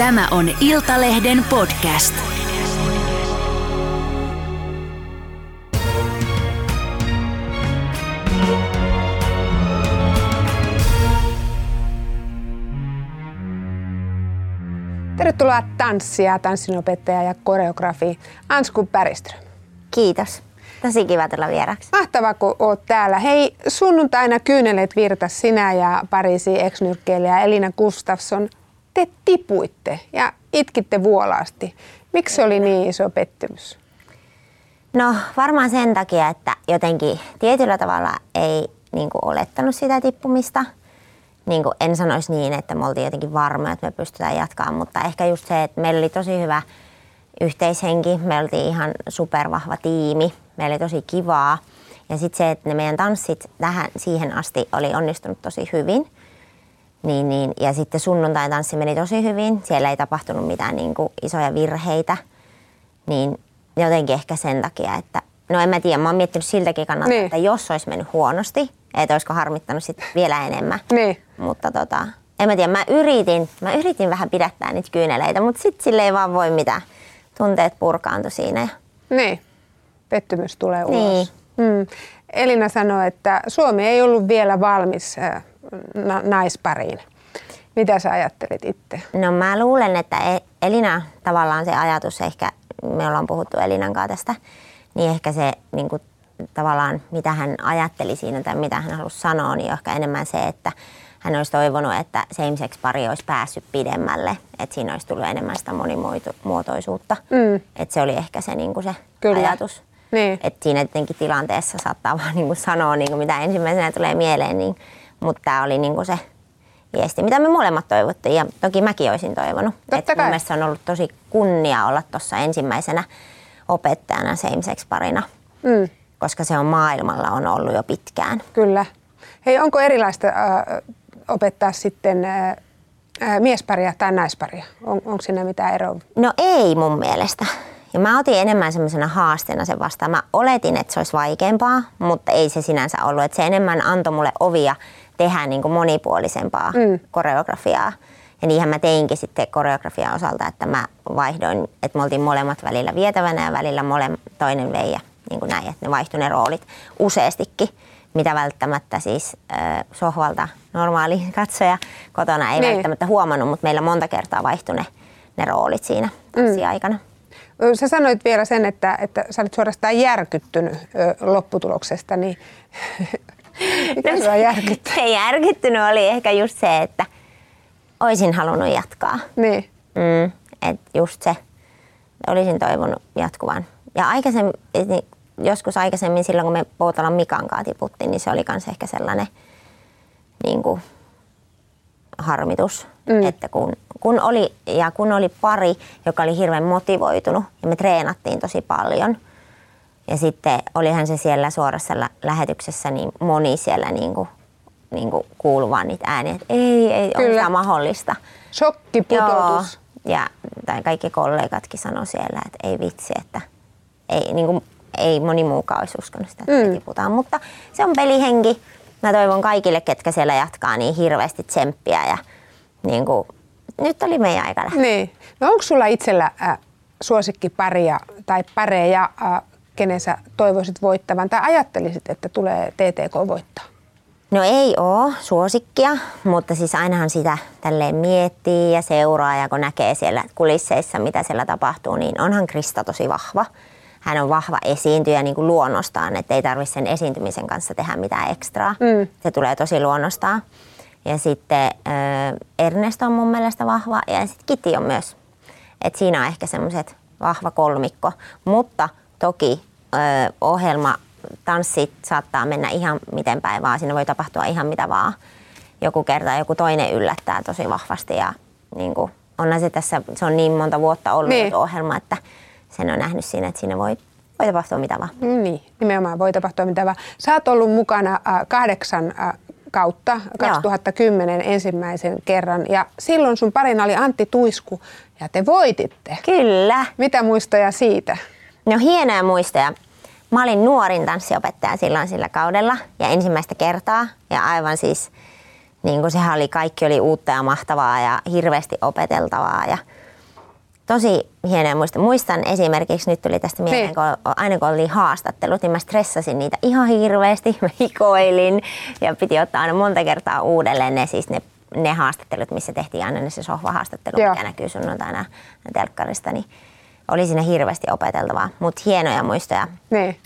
Tämä on Iltalehden podcast. Tervetuloa tanssia, tanssinopettaja ja koreografi Ansku Päriström. Kiitos. Tosi kiva tulla vieraksi. Mahtavaa, kun oot täällä. Hei, sunnuntaina kyyneleet virtas sinä ja Pariisi ex Elina Gustafsson. Te tipuitte ja itkitte vuolaasti. Miksi se oli niin iso pettymys? No varmaan sen takia, että jotenkin tietyllä tavalla ei niin kuin, olettanut sitä tippumista. Niin kuin, en sanoisi niin, että me oltiin jotenkin varmoja, että me pystytään jatkamaan, mutta ehkä just se, että meillä oli tosi hyvä yhteishenki. Me oltiin ihan supervahva tiimi. Meillä oli tosi kivaa. Ja sitten se, että ne meidän tanssit tähän, siihen asti oli onnistunut tosi hyvin. Niin, niin. Ja sitten sunnuntain tanssi meni tosi hyvin. Siellä ei tapahtunut mitään niin kuin isoja virheitä. Niin jotenkin ehkä sen takia, että no en mä tiedä, mä oon miettinyt siltäkin kannalta, niin. että jos olisi mennyt huonosti, että olisiko harmittanut sit vielä enemmän. Niin. Mutta tota, en mä tiedä, mä yritin, mä yritin vähän pidättää niitä kyyneleitä, mutta sitten sille ei vaan voi mitään. Tunteet purkaantui siinä. Niin, pettymys tulee ulos. Niin. Hmm. Elina sanoi, että Suomi ei ollut vielä valmis äh, naispariin. Mitä sä ajattelit itse? No mä luulen, että E- Elina tavallaan se ajatus ehkä, me ollaan puhuttu Elinan kanssa tästä, niin ehkä se niin kuin, tavallaan mitä hän ajatteli siinä tai mitä hän halusi sanoa, niin ehkä enemmän se, että hän olisi toivonut, että same-sex pari olisi päässyt pidemmälle, että siinä olisi tullut enemmän sitä monimuotoisuutta. Mm. Että se oli ehkä se, niin kuin se Kyllä. ajatus. Niin. Että siinä tietenkin tilanteessa saattaa vaan niin kuin sanoa, niin kuin mitä ensimmäisenä tulee mieleen, niin, mutta tämä oli niin kuin se viesti, mitä me molemmat toivottiin ja toki mäkin olisin toivonut. Totta mun kai. mielestä se on ollut tosi kunnia olla tuossa ensimmäisenä opettajana same-sex-parina, Mm. koska se on maailmalla on ollut jo pitkään. Kyllä. Hei, onko erilaista äh, opettaa sitten äh, äh, miesparia tai naisparia? On, onko siinä mitään eroa? No ei mun mielestä. Ja mä otin enemmän semmoisena haasteena sen vastaan. Mä oletin, että se olisi vaikeampaa, mutta ei se sinänsä ollut. Että se enemmän antoi mulle ovia tehdä niin kuin monipuolisempaa Mm. koreografiaa. Ja niinhän mä teinkin sitten koreografian osalta, että mä vaihdoin, että me oltiin molemmat välillä vietävänä ja välillä mole, toinen vei ja niin kuin näin, että ne vaihtui ne roolit useastikin, mitä välttämättä siis äh, sohvalta normaali katsoja kotona ei Niin. välttämättä huomannut, mutta meillä monta kertaa vaihtui ne, ne roolit siinä tanssiaikana. Ö, Sä sanoit vielä sen, että, että sä olit suorastaan järkyttynyt ö, lopputuloksesta, niin mikä sua järkyttää? Se järkyttynyt oli ehkä just se, että olisin halunnut jatkaa. Niin. Mm, et just se, olisin toivonut jatkuvan. Ja aikaisemmin, niin joskus aikaisemmin silloin, kun me Poutalan Mikan kanssa tiputtiin, niin se oli myös ehkä sellainen niin kuin, harmitus. Mm. Että kun, kun, oli, ja kun oli pari, joka oli hirveän motivoitunut ja me treenattiin tosi paljon. Ja sitten olihan se siellä suorassa lä- lähetyksessä, niin moni siellä niin kuin, niin kuin kuului vaan niitä ääniä, että ei, ei ole Kyllä. mahdollista. Shokkiputotus. Ja tai kaikki kollegatkin sanoi siellä, että ei vitsi, että ei, niin kuin, ei moni muukaan olisi uskonut sitä, että Mm. mm. tiputaan. Mutta se on pelihenki. Mä toivon kaikille, ketkä siellä jatkaa, niin hirveästi tsemppiä. Ja niin kuin, nyt oli meidän aika lähteä. Niin. No onko sulla itsellä äh, suosikkiparia tai pareja, äh, kenen sä toivoisit voittavan tai ajattelisit, että tulee TTK voittaa? No ei oo suosikkia, mutta siis ainahan sitä tälleen miettii ja seuraa ja kun näkee siellä kulisseissa, mitä siellä tapahtuu, niin onhan Krista tosi vahva. Hän on vahva esiintyjä niin kuin luonnostaan, että ei tarvitse sen esiintymisen kanssa tehdä mitään ekstraa. Mm. Se tulee tosi luonnostaan. Ja sitten äh, Ernest on mun mielestä vahva ja sitten Kitty on myös. Et siinä on ehkä semmoiset vahva kolmikko, mutta toki ö, ohjelma, tanssit saattaa mennä ihan miten päin vaan. Siinä voi tapahtua ihan mitä vaan. Joku kerta joku toinen yllättää tosi vahvasti ja niin kuin, onhan se tässä, se on niin monta vuotta ollut Niin. ohjelma, että sen on nähnyt siinä, että siinä voi, voi tapahtua mitä vaan. Niin, nimenomaan voi tapahtua mitä vaan. Sä oot ollut mukana äh, kahdeksan äh, kautta 2010 ensimmäisen kerran ja silloin sun parina oli Antti Tuisku ja te voititte. Kyllä. Mitä muistoja siitä? No hienoja muistoja. Mä olin nuorin tanssiopettaja silloin sillä kaudella ja ensimmäistä kertaa. Ja aivan siis niin kuin sehän oli, kaikki oli uutta ja mahtavaa ja hirveästi opeteltavaa ja tosi hienoja muista. Muistan esimerkiksi, nyt tuli tästä mieleen, Niin. kun aina kun oli haastattelut, niin mä stressasin niitä ihan hirveästi. Mä hikoilin ja piti ottaa aina monta kertaa uudelleen ne, siis ne, ne haastattelut, missä tehtiin aina ne se sohvahaastattelu, Joo. mikä näkyy sunnuntaina telkkarista, niin oli siinä hirveästi opeteltavaa, mutta hienoja muistoja, Niin.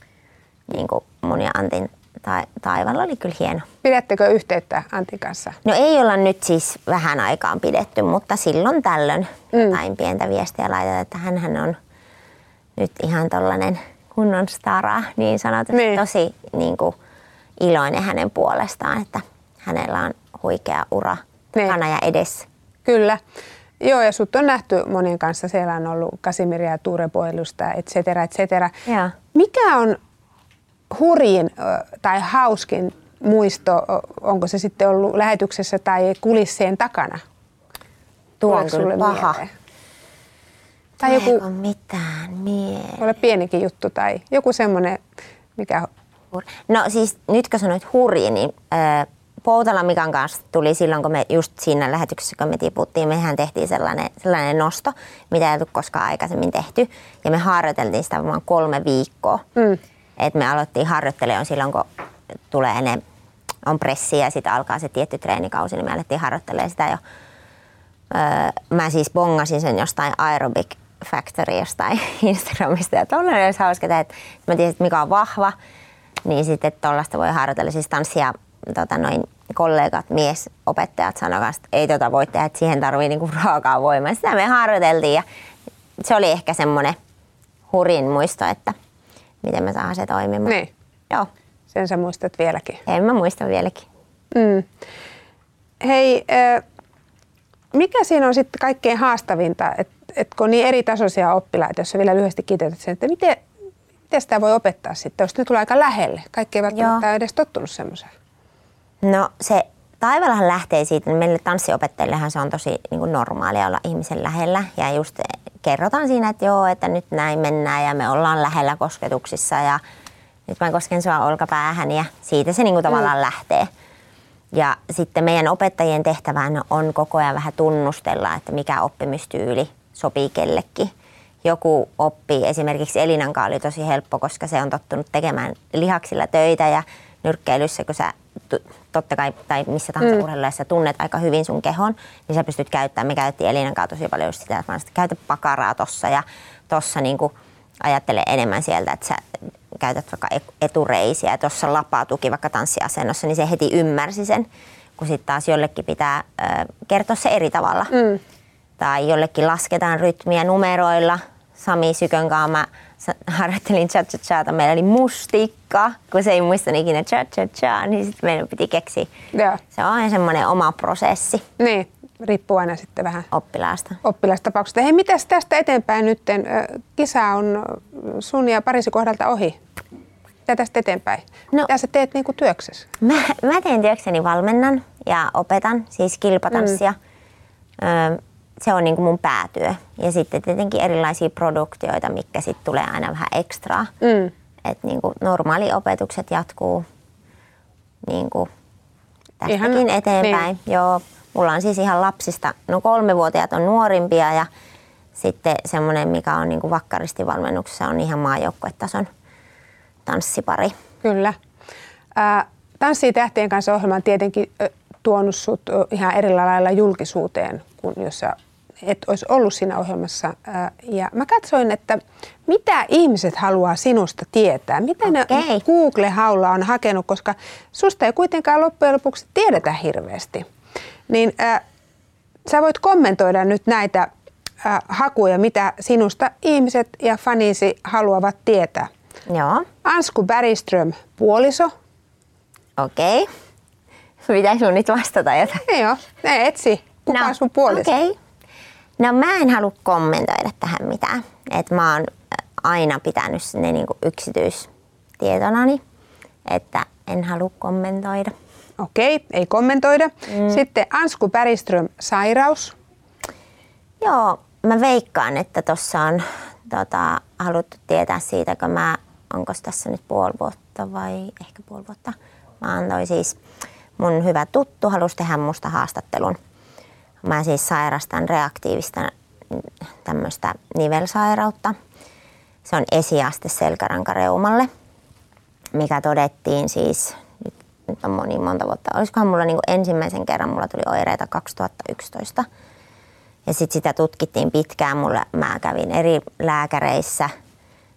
niin kuin mun ja Antin ta- taivalla oli kyllä hieno. Pidättekö yhteyttä Antin kanssa? No ei olla nyt siis vähän aikaan pidetty, mutta silloin tällöin mm. jotain pientä viestiä laitetaan, että hän on nyt ihan tollainen kunnon stara niin sanotusti. Niin. Tosi niin kuin, iloinen hänen puolestaan, että hänellä on huikea ura Niin. takana ja edessä. Kyllä. Joo, ja sut on nähty monien kanssa. Siellä on ollut Kasimiria ja Tuure Poelusta, et cetera, et cetera. Joo. Mikä on hurjin tai hauskin muisto, onko se sitten ollut lähetyksessä tai kulissien takana? Tuo on kyllä sulle paha. mieleen? Tai joku, mitään mieleen? olla pienikin juttu tai joku semmoinen, mikä... No siis nyt kun sanoit hurji, niin äh, Poutala Mikan kanssa tuli silloin, kun me just siinä lähetyksessä, kun me tiputtiin, mehän tehtiin sellainen, sellainen nosto, mitä ei ollut koskaan aikaisemmin tehty. Ja me harjoiteltiin sitä varmaan kolme viikkoa. Mm. Et me aloittiin harjoittelemaan silloin, kun tulee ne, on pressi ja sitten alkaa se tietty treenikausi, niin me alettiin harjoittelemaan sitä jo. Öö, mä siis bongasin sen jostain Aerobic Factory jostain Instagramista ja tollainen olisi hauska, tehdä, että mä tiesin, että mikä on vahva, niin sitten tuollaista voi harjoitella. Siis tanssia tota, noin kollegat, miesopettajat sanoivat, että ei tota voi tehdä, että siihen tarvii niinku raakaa voimaa. Sitä me harjoiteltiin ja se oli ehkä semmoinen hurin muisto, että miten me saadaan se toimimaan. Niin. Joo, Sen sä muistat vieläkin. en mä muista vieläkin. Mm. Hei, mikä siinä on sitten kaikkein haastavinta, että et kun on niin eri tasoisia oppilaita, jos vielä lyhyesti kiteytät sen, että miten, miten sitä voi opettaa sitten, jos ne tulee aika lähelle? Kaikki ei välttämättä Joo. ole edes tottunut semmoiseen. No se taivallahan lähtee siitä, että meille tanssiopettajillehan se on tosi niin kuin normaalia olla ihmisen lähellä. Ja just kerrotaan siinä, että joo, että nyt näin mennään ja me ollaan lähellä kosketuksissa ja nyt mä kosken sua olkapäähän ja siitä se niin kuin tavallaan lähtee. Ja sitten meidän opettajien tehtävänä on koko ajan vähän tunnustella, että mikä oppimistyyli sopii kellekin. Joku oppii, esimerkiksi Elinan oli tosi helppo, koska se on tottunut tekemään lihaksilla töitä ja nyrkkeilyssä, kun sä totta kai, tai missä tahansa mm. urheilussa tunnet aika hyvin sun kehon, niin sä pystyt käyttämään. Me käytettiin Elinan kanssa tosi paljon sitä, että mä käytä pakaraa tossa ja tossa niinku ajattele enemmän sieltä, että sä käytät vaikka e- etureisiä ja tuossa lapatuki vaikka tanssiasennossa, niin se heti ymmärsi sen, kun sitten taas jollekin pitää ö, kertoa se eri tavalla. Mm. Tai jollekin lasketaan rytmiä numeroilla. Sami Sykön kanssa mä harjoittelin cha cha chaata. Meillä oli mustikka, kun se ei muistanut ikinä cha cha cha, niin sitten meidän piti keksiä. Joo. Se on semmoinen oma prosessi Niin, riippuu aina sitten vähän oppilaasta. oppilastapauksesta. Hei, mitäs tästä eteenpäin nyt? Kisa on sun ja Pariisin kohdalta ohi. Mitä tästä eteenpäin? No- Mitä sä teet niinku työksessä? Mä, mä teen työkseni valmennan ja opetan, siis kilpatanssia. Mm. Se on niin kuin mun päätyö. Ja sitten tietenkin erilaisia produktioita, mitkä sitten tulee aina vähän ekstraa. Mm. Että niin kuin normaali opetukset jatkuu niin kuin tästäkin Ihan- eteenpäin. Joo, mulla on siis ihan lapsista, no kolmevuotiaat on nuorimpia ja sitten semmoinen, mikä on niin kuin vakkaristivalmennuksessa, on ihan maajoukkuetason tanssipari. Kyllä. Ää, Tanssii tähtien kanssa ohjelma on tietenkin tuonut sut ihan eri lailla julkisuuteen kuin jos sä et olisi ollut siinä ohjelmassa. Ja mä katsoin, että mitä ihmiset haluaa sinusta tietää. Mitä ne Okei. Google-haulla on hakenut, koska susta ei kuitenkaan loppujen lopuksi tiedetä hirveästi. Niin ää, sä voit kommentoida nyt näitä ää, hakuja, mitä sinusta ihmiset ja fanisi haluavat tietää. Joo, Ansku Bergström, puoliso. okei. Pitäisi mun nyt vastata jotain. Joo, ne etsi. Kuka on sun puoliso? Okay. No mä en halua kommentoida tähän mitään. Et mä oon äh, aina pitänyt ne niinku yksityistietonani, että en halua kommentoida. Okei, ei kommentoida. Mm. Sitten Ansku Bergström, sairaus. Joo, mä veikkaan, että tuossa on tota, haluttu tietää siitä, kun mä, onko tässä nyt puoli vuotta vai ehkä puoli vuotta, mä annoin siis mun hyvä tuttu halusi tehdä musta haastattelun. Mä siis sairastan reaktiivista tämmöistä nivelsairautta. Se on esiaste selkärankareumalle, mikä todettiin siis, nyt, on moni monta vuotta, olisikohan mulla niin ensimmäisen kerran, mulla tuli oireita 2011. Ja sitten sitä tutkittiin pitkään, mulla, mä kävin eri lääkäreissä.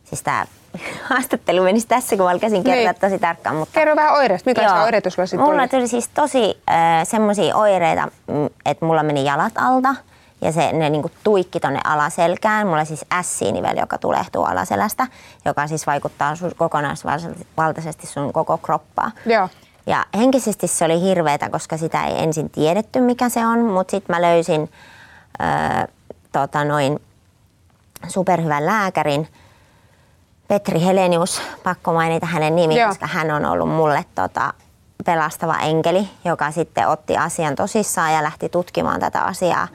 Siis tämä haastattelu menisi tässä, kun alkaisin kertoa niin. tosi tarkkaan. Mutta... Kerro vähän oireista, mikä se oireet sulla sitten Mulla tuli siis tosi äh, semmoisia oireita, mm, että mulla meni jalat alta ja se, ne niinku tuikki tonne alaselkään. Mulla siis S-nivel, joka tulehtuu alaselästä, joka siis vaikuttaa sun kokonaisvaltaisesti sun koko kroppaa. Joo. Ja henkisesti se oli hirveetä, koska sitä ei ensin tiedetty, mikä se on, mutta sitten mä löysin öö, tota noin superhyvän lääkärin, Petri Helenius, pakko mainita hänen nimi, Joo. koska hän on ollut mulle tota, pelastava enkeli, joka sitten otti asian tosissaan ja lähti tutkimaan tätä asiaa.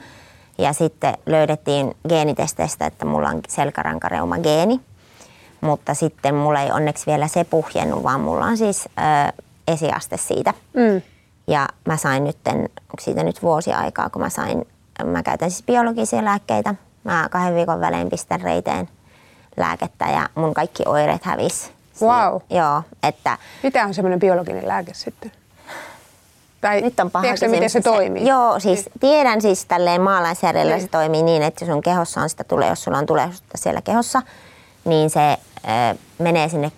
Ja sitten löydettiin geenitesteistä, että mulla on selkärankareuma geeni. Mutta sitten mulla ei onneksi vielä se puhjennut, vaan mulla on siis ö, esiaste siitä. Mm. Ja mä sain nyt, onko siitä nyt vuosi aikaa, kun mä sain, mä käytän siis biologisia lääkkeitä. Mä kahden viikon välein pistän reiteen lääkettä ja mun kaikki oireet hävis. Wow. Joo, että... Mitä on semmoinen biologinen lääke sitten? Tai Nyt on paha tiedätkö, miten se, se toimii? Joo, siis niin. tiedän siis tälleen maalaisjärjellä niin. se toimii niin, että sun kehossa on sitä tulee, jos sulla on tulehdusta siellä kehossa, niin se äh, menee sinne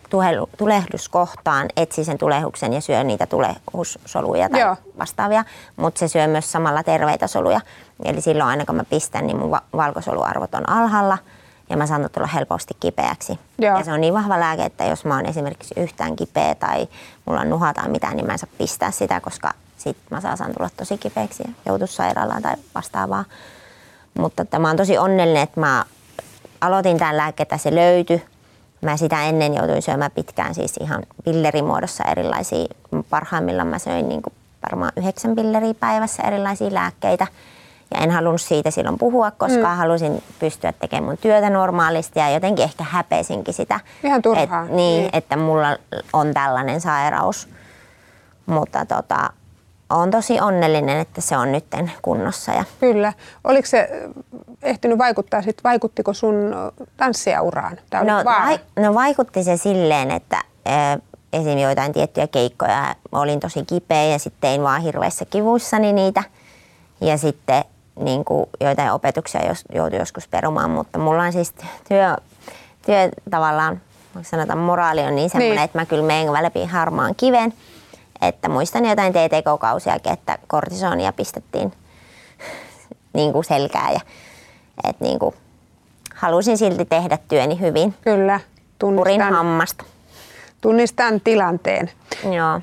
tulehduskohtaan, etsii sen tulehduksen ja syö niitä tulehussoluja tai Joo. vastaavia, mutta se syö myös samalla terveitä soluja. Eli silloin aina kun mä pistän, niin mun va- valkosoluarvot on alhaalla – ja mä saan tulla helposti kipeäksi. Joo. Ja se on niin vahva lääke, että jos mä oon esimerkiksi yhtään kipeä tai mulla on nuha tai mitään, niin mä en saa pistää sitä, koska sit mä saan tulla tosi kipeäksi ja joutua sairaalaan tai vastaavaa. Mutta että mä oon tosi onnellinen, että mä aloitin tämän lääkkeitä, se löytyi. Mä sitä ennen joutuin syömään pitkään siis ihan pillerimuodossa erilaisia. Parhaimmillaan mä söin niin kuin varmaan yhdeksän pilleriä päivässä erilaisia lääkkeitä. Ja en halunnut siitä silloin puhua, koska mm. halusin pystyä tekemään mun työtä normaalisti ja jotenkin ehkä häpeisinkin sitä. Ihan turhaa. Et, niin, niin, että mulla on tällainen sairaus. Mutta tota, olen tosi onnellinen, että se on nyt kunnossa. Ja... Kyllä. Oliko se ehtinyt vaikuttaa, sit, vaikuttiko sun tanssijauraan? No, vai, no vaikutti se silleen, että äh, esim. joitain tiettyjä keikkoja olin tosi kipeä ja sitten tein vaan hirveissä kivuissani niitä. Ja sitten niin kuin joitain opetuksia jos, joutui joskus perumaan, mutta mulla on siis työ, työ tavallaan, sanotaan moraali on niin semmoinen, niin. että mä kyllä menen läpi harmaan kiven. Että muistan jotain TTK-kausiakin, että kortisonia pistettiin niin kuin selkää ja että niin kuin, halusin silti tehdä työni hyvin. Kyllä, tunnistan. Purin hammasta. Tunnistan tilanteen. Joo.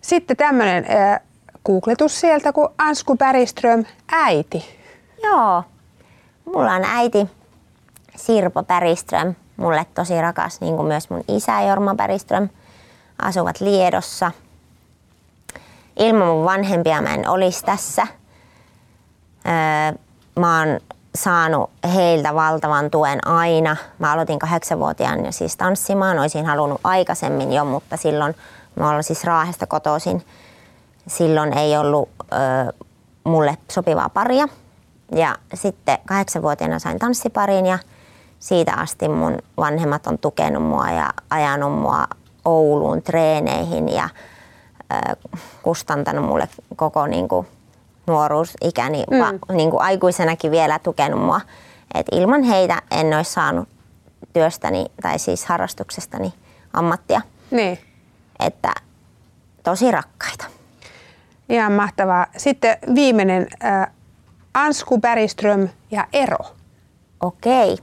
Sitten tämmöinen äh, googletus sieltä kuin Ansku Päriström, äiti. Joo, mulla on äiti Sirpo Päriström, mulle tosi rakas, niin kuin myös mun isä Jorma Päriström, asuvat Liedossa. Ilman mun vanhempia mä en olisi tässä. Öö, mä oon saanut heiltä valtavan tuen aina. Mä aloitin kahdeksanvuotiaan jo siis tanssimaan, olisin halunnut aikaisemmin jo, mutta silloin mä olen siis Raahesta kotoisin silloin ei ollut ö, mulle sopivaa paria. Ja sitten kahdeksanvuotiaana sain tanssiparin ja siitä asti mun vanhemmat on tukenut mua ja ajanut mua Ouluun treeneihin ja ö, kustantanut mulle koko niin kuin, nuoruusikäni mm. va, niin kuin aikuisenakin vielä tukenut mua. Et ilman heitä en olisi saanut työstäni tai siis harrastuksestani ammattia. Niin. Että tosi rakkaita. Ihan mahtavaa. Sitten viimeinen, äh, Ansku Bergström ja Ero. Okei.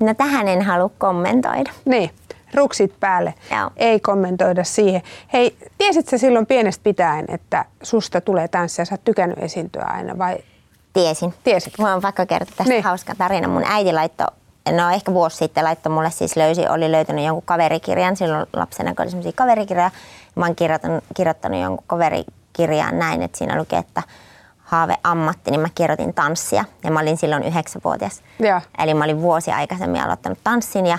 No tähän en halua kommentoida. Niin, ruksit päälle. Joo. Ei kommentoida siihen. Hei, tiesit sä silloin pienestä pitäen, että susta tulee tanssia? Sä oot tykännyt esiintyä aina vai? Tiesin. Tiesit? Mä oon vaikka kertoa tästä niin. hauska tarina. Mun äiti laittoi no ehkä vuosi sitten laittoi mulle siis löysi, oli löytänyt jonkun kaverikirjan, silloin lapsena kun oli semmoisia kaverikirjoja. Mä oon kirjoittanut, kirjoittanut jonkun kaverikirjan kirjaan näin, että siinä luki, että haave ammatti, niin mä kirjoitin tanssia ja mä olin silloin yhdeksänvuotias. Ja. Eli mä olin vuosi aikaisemmin aloittanut tanssin ja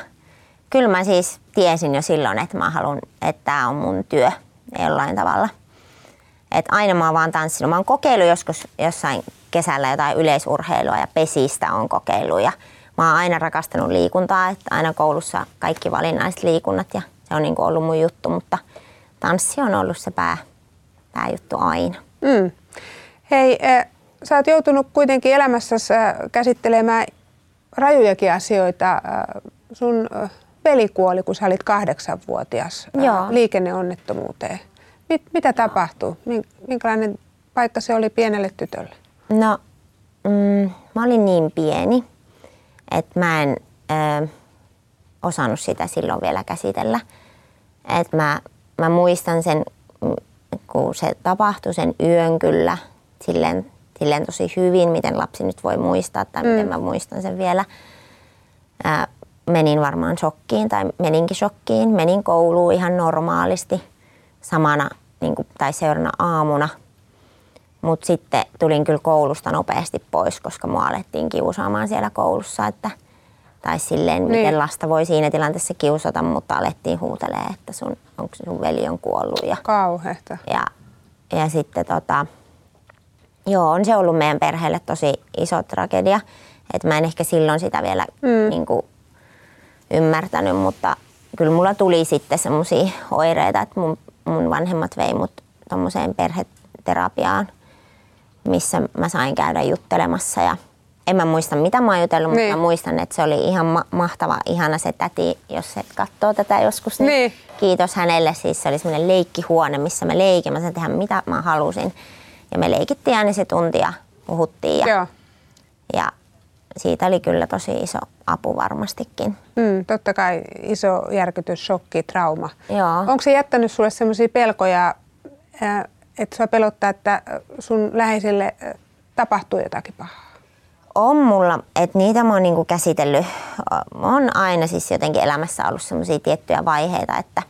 kyllä mä siis tiesin jo silloin, että mä haluan, että tämä on mun työ jollain tavalla. Et aina mä oon vaan tanssinut. Mä oon kokeillut joskus jossain kesällä jotain yleisurheilua ja pesistä on kokeillut ja mä oon aina rakastanut liikuntaa, että aina koulussa kaikki valinnaiset liikunnat ja se on niin kuin ollut mun juttu, mutta tanssi on ollut se pää, pääjuttu aina. Mm. Hei, äh, sä oot joutunut kuitenkin elämässäsi äh, käsittelemään rajujakin asioita. Äh, sun äh, veli kuoli, kun sä olit kahdeksanvuotias Joo. liikenneonnettomuuteen. Mit, mitä tapahtui? Min- Minkälainen paikka se oli pienelle tytölle? No, mm, mä olin niin pieni, että mä en ö, osannut sitä silloin vielä käsitellä. Et mä, mä muistan sen, mm, kun se tapahtui sen yön kyllä silleen, silleen tosi hyvin, miten lapsi nyt voi muistaa tai mm. miten mä muistan sen vielä. Ää, menin varmaan shokkiin tai meninkin shokkiin. Menin kouluun ihan normaalisti samana niin kuin, tai seuraavana aamuna – mutta sitten tulin kyllä koulusta nopeasti pois, koska mua alettiin kiusaamaan siellä koulussa, että tai silleen, miten Niin. lasta voi siinä tilanteessa kiusata, mutta alettiin huutelee, että sun, onko sun veli on kuollut. Ja, Kauheeta. ja, ja sitten tota, joo, on se ollut meidän perheelle tosi iso tragedia. Että mä en ehkä silloin sitä vielä mm. niin kuin, ymmärtänyt, mutta kyllä mulla tuli sitten semmoisia oireita, että mun, mun vanhemmat vei mut tommoseen perheterapiaan, missä mä sain käydä juttelemassa ja en mä muista mitä mä oon jutellut, mutta Niin. mä muistan, että se oli ihan ma- mahtava, ihana se täti, jos et katsoo tätä joskus. Niin, Niin. Kiitos hänelle, siis se oli semmoinen leikkihuone, missä me leikimme, mä sain tehdä mitä mä halusin. Ja me leikittiin aina se tunti ja puhuttiin ja, Joo. ja siitä oli kyllä tosi iso apu varmastikin. Mm, totta kai iso järkytys, shokki, trauma. Joo. Onko se jättänyt sulle sellaisia pelkoja, ää, että sua pelottaa, että sun läheisille ää, tapahtuu jotakin pahaa? On mulla, että niitä mä oon niinku käsitellyt, on aina siis jotenkin elämässä ollut semmoisia tiettyjä vaiheita, että,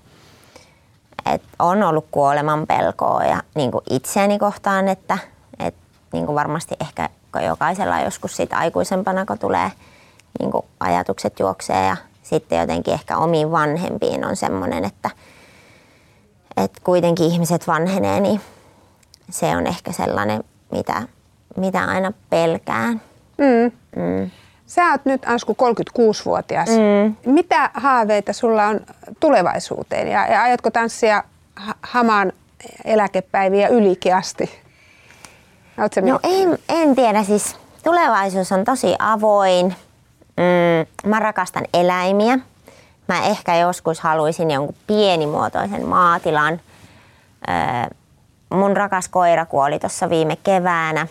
että on ollut kuoleman pelkoa ja niinku itseäni kohtaan, että, että niinku varmasti ehkä jokaisella joskus siitä aikuisempana, kun tulee niinku ajatukset juoksee ja sitten jotenkin ehkä omiin vanhempiin on semmoinen, että, että kuitenkin ihmiset vanhenee, niin se on ehkä sellainen, mitä, mitä aina pelkään. Sä oot nyt Ansku 36-vuotias. Mm. Mitä haaveita sulla on tulevaisuuteen ja, ja aiotko tanssia ha- hamaan eläkepäiviä ylikin asti? No en, en tiedä, siis tulevaisuus on tosi avoin. Mm, mä rakastan eläimiä. Mä ehkä joskus haluaisin jonkun pienimuotoisen maatilan. Öö, mun rakas koira kuoli tuossa viime keväänä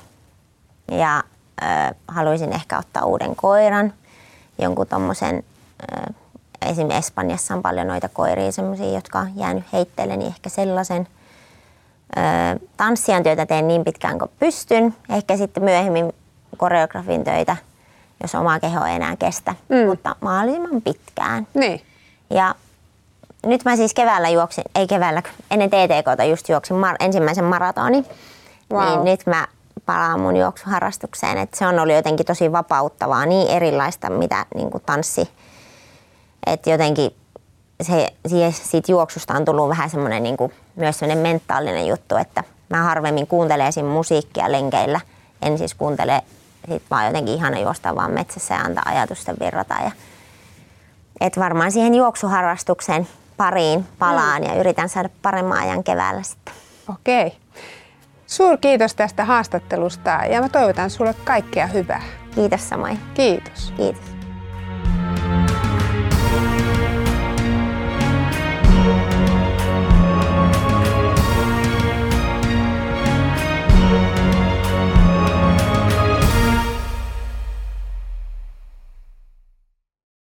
ja haluaisin ehkä ottaa uuden koiran, jonkun tommosen, esimerkiksi Espanjassa on paljon noita koiria, semmoisia, jotka on jäänyt heitteille, niin ehkä sellaisen. Tanssijan työtä teen niin pitkään kuin pystyn. Ehkä sitten myöhemmin koreografin töitä, jos oma keho ei enää kestä, mm. mutta mahdollisimman pitkään. Niin. Ja nyt mä siis keväällä juoksin, ei keväällä, ennen TTKta just juoksin mar- ensimmäisen maratoni. Wow. Niin nyt mä palaan mun juoksuharrastukseen. Et se on ollut jotenkin tosi vapauttavaa, niin erilaista mitä niin kuin tanssi. Että jotenkin se, siitä juoksusta on tullut vähän semmoinen niin kuin, myös semmoinen mentaalinen juttu, että mä harvemmin kuuntelen esim. musiikkia lenkeillä. En siis kuuntele, sit vaan jotenkin ihana juosta vaan metsässä ja antaa ajatusten virrata. Ja, et varmaan siihen juoksuharrastuksen pariin palaan ja yritän saada paremman ajan keväällä sitten. Okei. Suur kiitos tästä haastattelusta ja mä toivotan sulle kaikkea hyvää. Kiitos samoin. Kiitos. Kiitos.